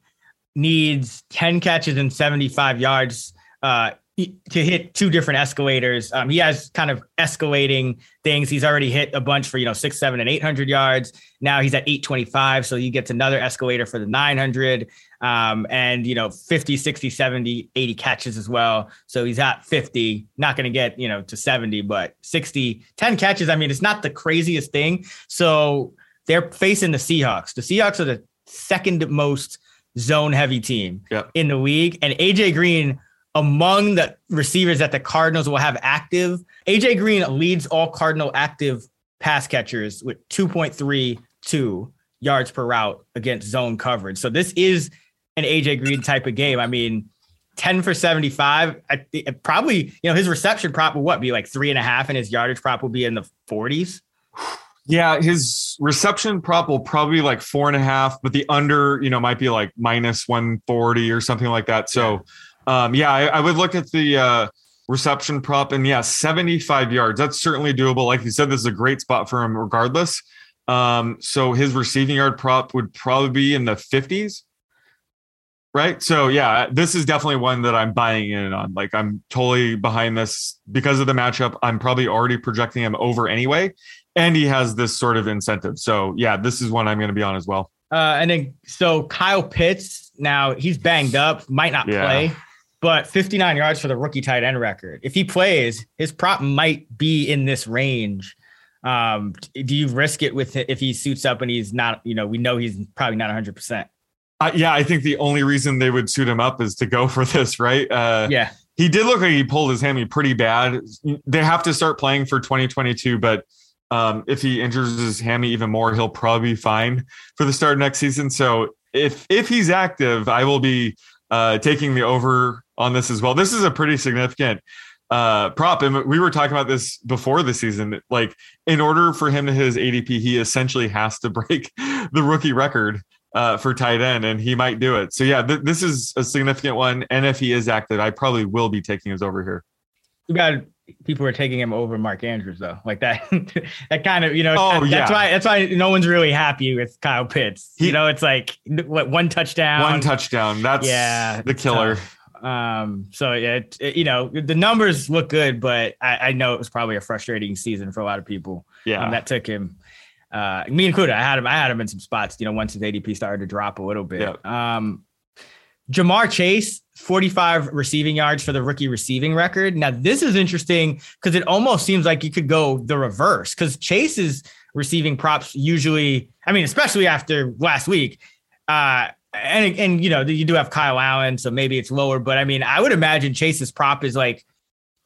Speaker 4: needs 10 catches and 75 yards uh, to hit two different escalators. Um, he has kind of escalating things. He's already hit a bunch for, you know, six, seven, and 800 yards. Now he's at 825. So he gets another escalator for the 900 um, and, you know, 50, 60, 70, 80 catches as well. So he's at 50, not going to get, you know, to 70, but 60, 10 catches. I mean, it's not the craziest thing. So, they're facing the Seahawks. The Seahawks are the second most zone heavy team
Speaker 5: yep.
Speaker 4: in the league. And AJ Green, among the receivers that the Cardinals will have active, AJ Green leads all Cardinal active pass catchers with 2.32 yards per route against zone coverage. So this is an AJ Green type of game. I mean, 10 for 75. I, probably, you know, his reception prop will what be like three and a half, and his yardage prop will be in the 40s.
Speaker 5: Yeah, his reception prop will probably be like four and a half, but the under, you know, might be like minus 140 or something like that. So, yeah, um, yeah I, I, would look at the uh, reception prop and yeah, 75 yards. That's certainly doable. Like you said, this is a great spot for him regardless. Um, so his receiving yard prop would probably be in the 50s. Right. So yeah, this is definitely one that I'm buying in on. Like I'm totally behind this because of the matchup. I'm probably already projecting him over anyway. And he has this sort of incentive. So yeah, this is one I'm going to be on as well.
Speaker 4: Uh, and then so Kyle Pitts now he's banged up, might not
Speaker 5: Yeah.
Speaker 4: play, but 59 yards for the rookie tight end record. If he plays, his prop might be in this range. Um, do you risk it with if he suits up and he's not? You know, we know he's probably not 100. percent
Speaker 5: Uh, yeah, I think the only reason they would suit him up is to go *laughs* for this, right? Uh,
Speaker 4: Yeah,
Speaker 5: he did look like he pulled his hammy pretty bad. They have to start playing for 2022, but um, if he injures his hammy even more, he'll probably be fine for the start next season. So if if he's active, I will be uh, taking the over on this as well. This is a pretty significant uh, prop, and we were talking about this before the season. Like, in order for him to hit his ADP, he essentially has to *laughs* break the rookie record uh, for tight end, and he might do it. So yeah, th- this is a significant one. And if he is active, I probably will be taking his over here.
Speaker 4: you got people are taking him over Mark Andrews though, like that. *laughs* that kind of you know.
Speaker 5: Oh,
Speaker 4: that's
Speaker 5: yeah.
Speaker 4: why that's why no one's really happy with Kyle Pitts.
Speaker 5: He-
Speaker 4: you know, it's like what one touchdown,
Speaker 5: One touchdown. That's
Speaker 4: Yeah,
Speaker 5: the killer.
Speaker 4: Um, so yeah, it, it- you know, the numbers look good, but I, I know it was probably a frustrating season for a lot of people.
Speaker 5: Yeah.
Speaker 4: Um, that took him, uh, me included. I had him, I had him in some spots, you know, once his ADP started to drop a little bit. Um, Ja'Marr Chase, 45 receiving yards for the rookie receiving record. Now, this is interesting because it almost seems like you could go the reverse because Chase's receiving props usually, I mean, especially after last week, uh, and and you know you do have Kyle Allen, so maybe it's lower. But I mean, I would imagine Chase's prop is like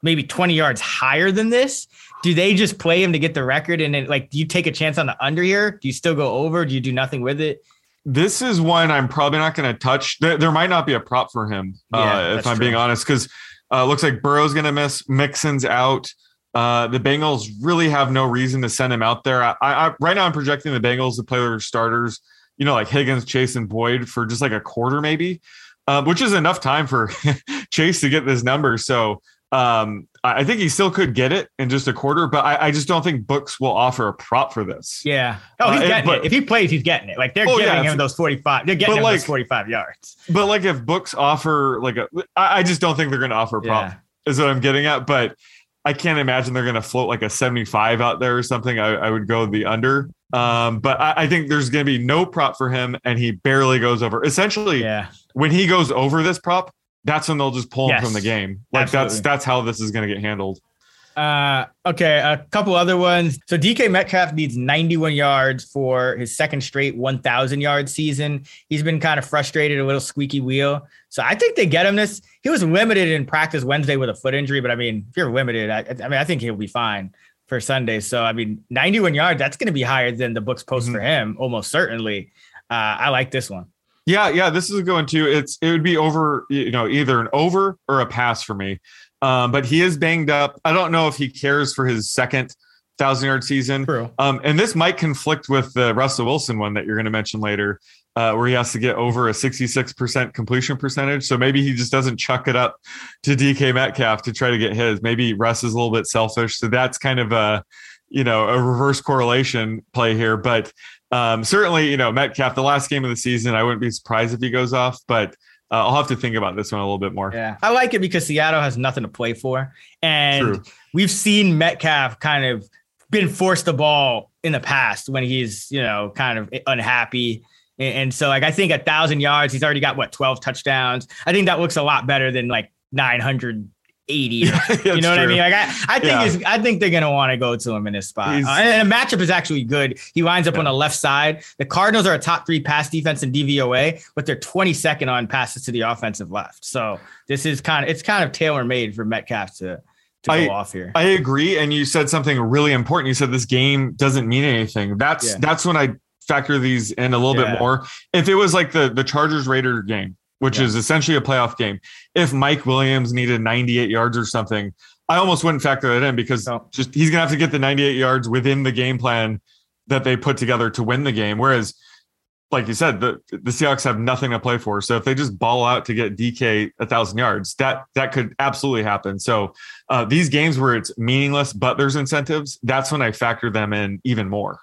Speaker 4: maybe 20 yards higher than this. Do they just play him to get the record? And then like, do you take a chance on the under here? Do you still go over? Do you do nothing with it?
Speaker 5: This is one I'm probably not going to touch. There, there might not be a prop for him,
Speaker 4: Yeah,
Speaker 5: uh, if I'm
Speaker 4: true.
Speaker 5: being honest, because uh, looks like Burrow's going to miss. Mixon's out. Uh, the Bengals really have no reason to send him out there. I, I right now I'm projecting the Bengals to play their starters, you know, like Higgins, Chase, and Boyd for just like a quarter, maybe, uh, which is enough time for *laughs* Chase to get this number. So um, I think he still could get it in just a quarter, but I, I just don't think books will offer a prop for this.
Speaker 4: Yeah. Oh, he's
Speaker 5: Uh, it-
Speaker 4: getting
Speaker 5: but-
Speaker 4: it. If he plays, he's getting it. Like they're
Speaker 5: Oh,
Speaker 4: giving
Speaker 5: yeah,
Speaker 4: him those 45. They're getting him
Speaker 5: like-
Speaker 4: those 45 yards.
Speaker 5: But like if books offer like a, I, I just don't think they're going to offer a prop.
Speaker 4: Yeah.
Speaker 5: Is what I'm getting at. But I can't imagine they're going to float like a 75 out there or something. I, I would go the under. Um, but I, I think there's going to be no prop for him, and he barely goes over. Essentially,
Speaker 4: Yeah.
Speaker 5: when he goes over this prop, that's when they'll just pull him from the game. Like that's
Speaker 4: Absolutely.
Speaker 5: that's how this is going to get handled.
Speaker 4: Uh, okay, a couple other ones. So DK Metcalf needs 91 yards for his second straight 1,000 yard season. He's been kind of frustrated, a little squeaky wheel. So I think they get him this. He was limited in practice Wednesday with a foot injury, but I mean, if you're limited, I, I mean, I think he'll be fine for Sunday. So I mean, 91 yards, that's going to be higher than the books post
Speaker 5: Mhm.
Speaker 4: for him, almost certainly. Uh, I like this one.
Speaker 5: Yeah, yeah, this is a good one too. It's it would be over, you know, either an over or a pass for me. Um, but he is banged up. I don't know if he cares for his second thousand yard season.
Speaker 4: True.
Speaker 5: Um, and this might conflict with the Russell Wilson one that you're going to mention later, uh, where he has to get over a 66% completion percentage. So maybe he just doesn't chuck it up to DK Metcalf to try to get his. Maybe Russ is a little bit selfish. So that's kind of a, you know, a reverse correlation play here. But um, certainly, you know, Metcalf, the last game of the season, I wouldn't be surprised if he goes off, but uh, I'll have to think about this one a little bit more.
Speaker 4: Yeah, I like it because Seattle has nothing to play for, and
Speaker 5: True.
Speaker 4: we've seen Metcalf kind of been forced the ball in the past when he's you know kind of unhappy. And, so, like, I think a thousand yards, he's already got what twelve touchdowns. I think that looks a lot better than like nine hundred eighty. *laughs* you know what I mean? Like, I, I think
Speaker 5: Yeah.
Speaker 4: it's, I think they're gonna want to go to him in this spot. Uh, and the matchup is actually good. He lines up on the left side. The Cardinals are a top three pass defense in DVOA, but they're 22nd on passes to the offensive left. So this is kind of it's kind of tailor made for Metcalf to to
Speaker 5: I-
Speaker 4: go off here.
Speaker 5: I agree. And you said something really important. You said this game doesn't mean anything. That's
Speaker 4: Yeah.
Speaker 5: that's when I factor these in a little
Speaker 4: Yeah.
Speaker 5: bit more. If it was like the the Chargers Raider game, which
Speaker 4: Yeah.
Speaker 5: is essentially a playoff game, if Mike Williams needed 98 yards or something, I almost wouldn't factor that in because
Speaker 4: No.
Speaker 5: just he's gonna have to get the 98 yards within the game plan that they put together to win the game. Whereas like you said, the the Seahawks have nothing to play for. So if they just ball out to get DK a thousand yards, that that could absolutely happen. So uh, these games where it's meaningless, but there's incentives, that's when I factor them in even more.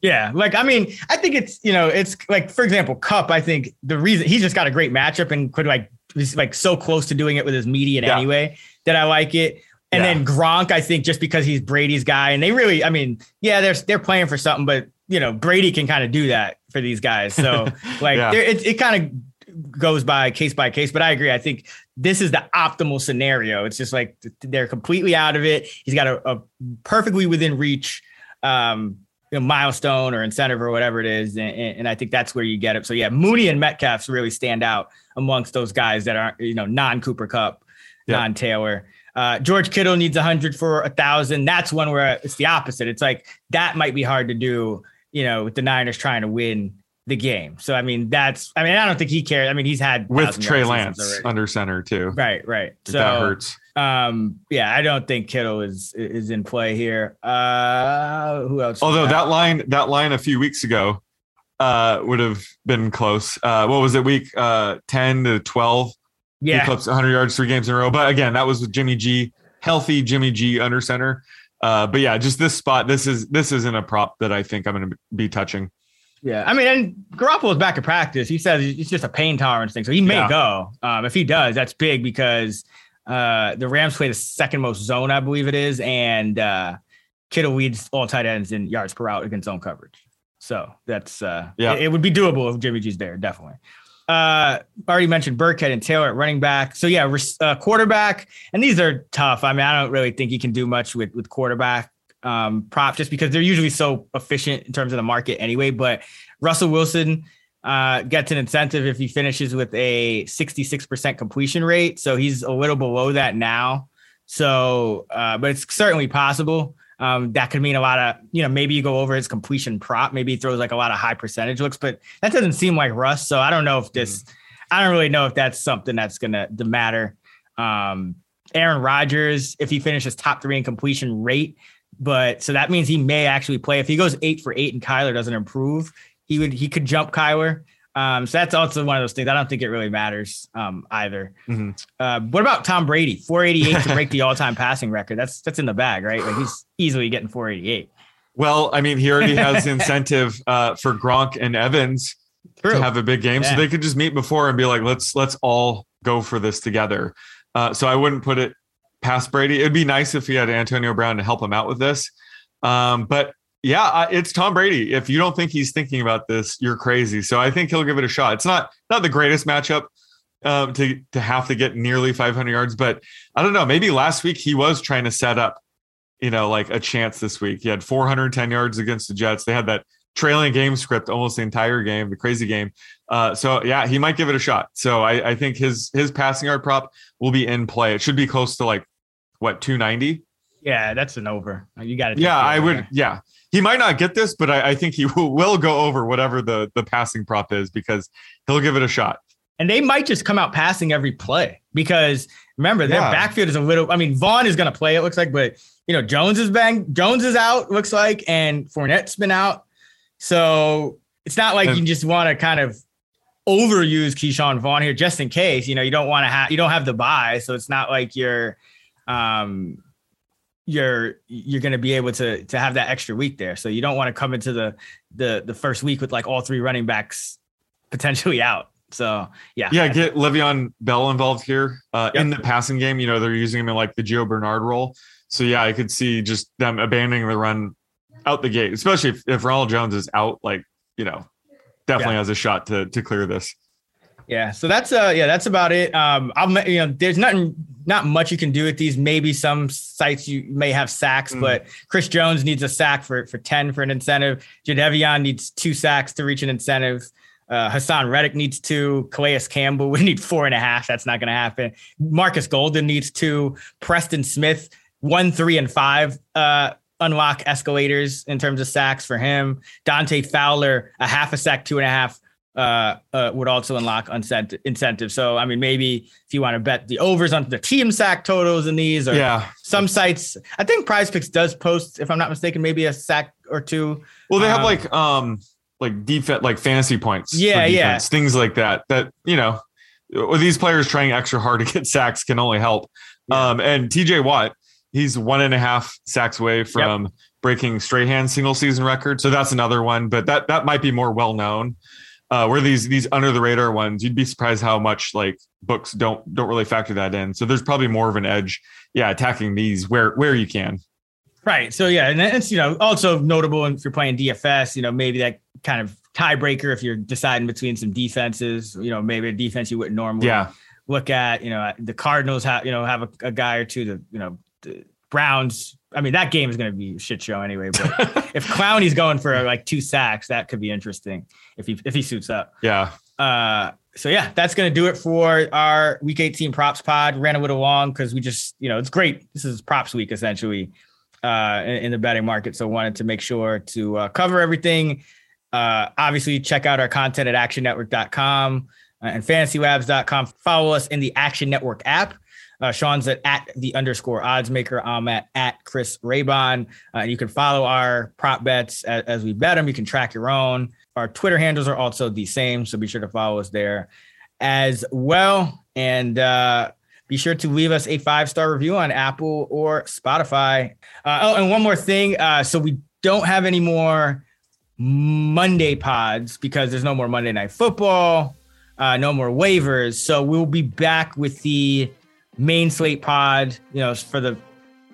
Speaker 4: Yeah, like I mean, I think it's you know, it's like for example, Kupp. I think the reason he's just got a great matchup and could like he's like so close to doing it with his median
Speaker 5: Yeah.
Speaker 4: anyway that I like it. And
Speaker 5: Yeah.
Speaker 4: then Gronk, I think just because he's Brady's guy, and they really, I mean, yeah, they're they're playing for something, but you know, Brady can kind of do that for these guys. So *laughs* like,
Speaker 5: Yeah.
Speaker 4: it it kind of goes by case by case. But I agree. I think this is the optimal scenario. It's just like they're completely out of it. He's got a, a perfectly within reach. Um, you know, milestone or incentive or whatever it is, and, and I think that's where you get it. So yeah, Mooney and Metcalf's really stand out amongst those guys that aren't you know non Cooper Kupp,
Speaker 5: Yeah.
Speaker 4: non Taylor. Uh, George Kittle needs a hundred for a thousand. That's one where it's the opposite. It's like that might be hard to do. You know, with the Niners trying to win the game. So I mean, that's I mean, I don't think he cares. I mean, he's had
Speaker 5: with Trey Lance under center too.
Speaker 4: Right, right. So
Speaker 5: that hurts.
Speaker 4: um, yeah, I don't think Kittle is is in play here. Uh, who else?
Speaker 5: Although that line, that line a few weeks ago, uh, would have been close. Uh, what was it? Week uh, ten to twelve. He
Speaker 4: yeah,
Speaker 5: clips 100 yards three games in a row. But again, that was with Jimmy G, healthy Jimmy G under center. Uh, but yeah, just this spot. This is this isn't a prop that I think I'm going to be touching.
Speaker 4: Yeah, I mean, and Garoppolo's back at practice. He says it's just a pain tolerance thing, so he may
Speaker 5: Yeah.
Speaker 4: go. Um, if he does, that's big because uh, the Rams play the second most zone, I believe it is, and uh, Kittle leads all tight ends in yards per out against zone coverage. So that's uh,
Speaker 5: Yeah.
Speaker 4: it, it would be doable if Jimmy G's there, definitely. Uh, already mentioned Burkhead and Taylor at running back. So yeah, uh, quarterback, and these are tough. I mean, I don't really think you can do much with with quarterback um, prop just because they're usually so efficient in terms of the market anyway. But Russell Wilson uh, gets an incentive if he finishes with a 66% completion rate. So he's a little below that now. So, uh, but it's certainly possible. Um, that could mean a lot of, you know, maybe you go over his completion prop. Maybe he throws like a lot of high percentage looks, but that doesn't seem like Russ. So I don't know if this, I don't really know if that's something that's going to matter. Um, Aaron Rodgers, if he finishes top three in completion rate, but so that means he may actually play. If he goes eight for eight and Kyler doesn't improve, he would he could jump Kyler. Um, so that's also one of those things. I don't think it really matters um, either.
Speaker 5: Mhm.
Speaker 4: Uh, what about Tom Brady? 488 to break the *laughs* all-time passing record. That's that's in the bag, right? Like he's easily getting 488.
Speaker 5: Well, I mean, he already *laughs* has the incentive uh, for Gronk and Evans
Speaker 4: True.
Speaker 5: to have a big game,
Speaker 4: Yeah.
Speaker 5: so they could just meet before and be like, "Let's let's all go for this together." Uh, so I wouldn't put it past Brady. It'd be nice if he had Antonio Brown to help him out with this, um, but yeah, it's Tom Brady. If you don't think he's thinking about this, you're crazy. So I think he'll give it a shot. It's not not the greatest matchup um, to to have to get nearly 500 yards, but I don't know. Maybe last week he was trying to set up, you know, like a chance this week. He had 410 yards against the Jets. They had that trailing game script almost the entire game, the crazy game. Uh, so yeah, he might give it a shot. So I, I think his his passing yard prop will be in play. It should be close to like what 290.
Speaker 4: Yeah, that's an over. You got to.
Speaker 5: Yeah, I would. Yeah, he might not get this, but I, I think he *laughs* will, will go over whatever the the passing prop is because he'll give it a shot.
Speaker 4: and they might just come out passing every play because remember their
Speaker 5: Yeah.
Speaker 4: backfield is a little. I mean, Vaughn is going to play. It looks like, but you know, Jones is bang. Jones is out. Looks like, and Fournette's been out. So it's not like
Speaker 5: And-
Speaker 4: you just want to kind of overuse Ke'Shawn Vaughn here just in case. You know, you don't want to have you don't have the buy, so it's not like you're um you're you're going to be able to to have that extra week there. So you don't want to come into the the the first week with like all three running backs potentially out. So yeah,
Speaker 5: Yeah, get Le'Veon Bell involved here uh, in the passing game. You know, they're using him in like the Gio Bernard role. So yeah, I could see just them abandoning the run out the gate, especially if, if Ronald Jones is out. Like you know, definitely
Speaker 4: Yeah.
Speaker 5: has a shot to to clear this.
Speaker 4: Yeah, so that's uh yeah, that's about it. Um I'll you know there's nothing not much you can do with these. Maybe some sites you may have sacks,
Speaker 5: Mm.
Speaker 4: but Chris Jones needs a sack for for 10 for an incentive. Jadeveon needs two sacks to reach an incentive. Uh, Haason Reddick needs two. Calais Campbell *laughs* would need four and a half. That's not going to happen. Marcus Golden needs two. Preston Smith, one, three, and five. Uh, unlock escalators in terms of sacks for him. Dante Fowler, a half a sack, two and a half uh, uh, would also unlock uncent- incentive. So, I mean, maybe if you want to bet the overs on the team sack totals in these, or
Speaker 5: Yeah.
Speaker 4: some sites, I think PrizePicks does post, if I'm not mistaken, maybe a sack or two.
Speaker 5: Well, they have
Speaker 4: Um,
Speaker 5: like um like defense like fantasy points.
Speaker 4: Yeah, yeah.
Speaker 5: things like that. That you know, with these players trying extra hard to get sacks can only help.
Speaker 4: Yeah.
Speaker 5: Um, and T.J. Watt, he's one and a half sacks away from breaking Strahan single season record. So that's another one, but that that might be more well known. Uh, where these these under the radar ones, you'd be surprised how much like books don't don't really factor that in. So there's probably more of an edge, yeah, attacking these where where you can.
Speaker 4: Right. So yeah, and it's you know also notable if you're playing DFS, you know maybe that kind of tiebreaker if you're deciding between some defenses, you know maybe a defense you wouldn't normally
Speaker 5: Yeah.
Speaker 4: look at. You know the Cardinals have you know have a, a guy or two. The you know the Browns. I mean that game is going to be a shit show anyway. But *laughs* if Clowney's going for like two sacks, that could be interesting if he if he suits up.
Speaker 5: Yeah.
Speaker 4: Uh, so yeah, that's gonna do it for our week 18 props pod. Ran a little long because we just, you know, it's great. This is props week essentially uh in, in the betting market. So wanted to make sure to uh, cover everything. Uh obviously check out our content at actionnetwork.com uh, and fantasylabs.com. Follow us in the Action Network app. Uh, Sean's at, at the underscore odds maker. I'm at at Chris Raybon. Uh, you can follow our prop bets as, as we bet them. You can track your own. Our Twitter handles are also the same, so be sure to follow us there as well. And uh, be sure to leave us a five star review on Apple or Spotify. Uh, oh, and one more thing. Uh, so we don't have any more Monday pods because there's no more Monday Night Football, uh, no more waivers. So we'll be back with the main slate pod, you know, for the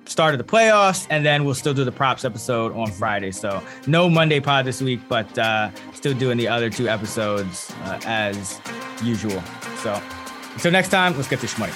Speaker 4: start of the playoffs, and then we'll still do the props episode on Friday. So no Monday pod this week, but uh, still doing the other two episodes uh, as usual. So until next time, let's get this money.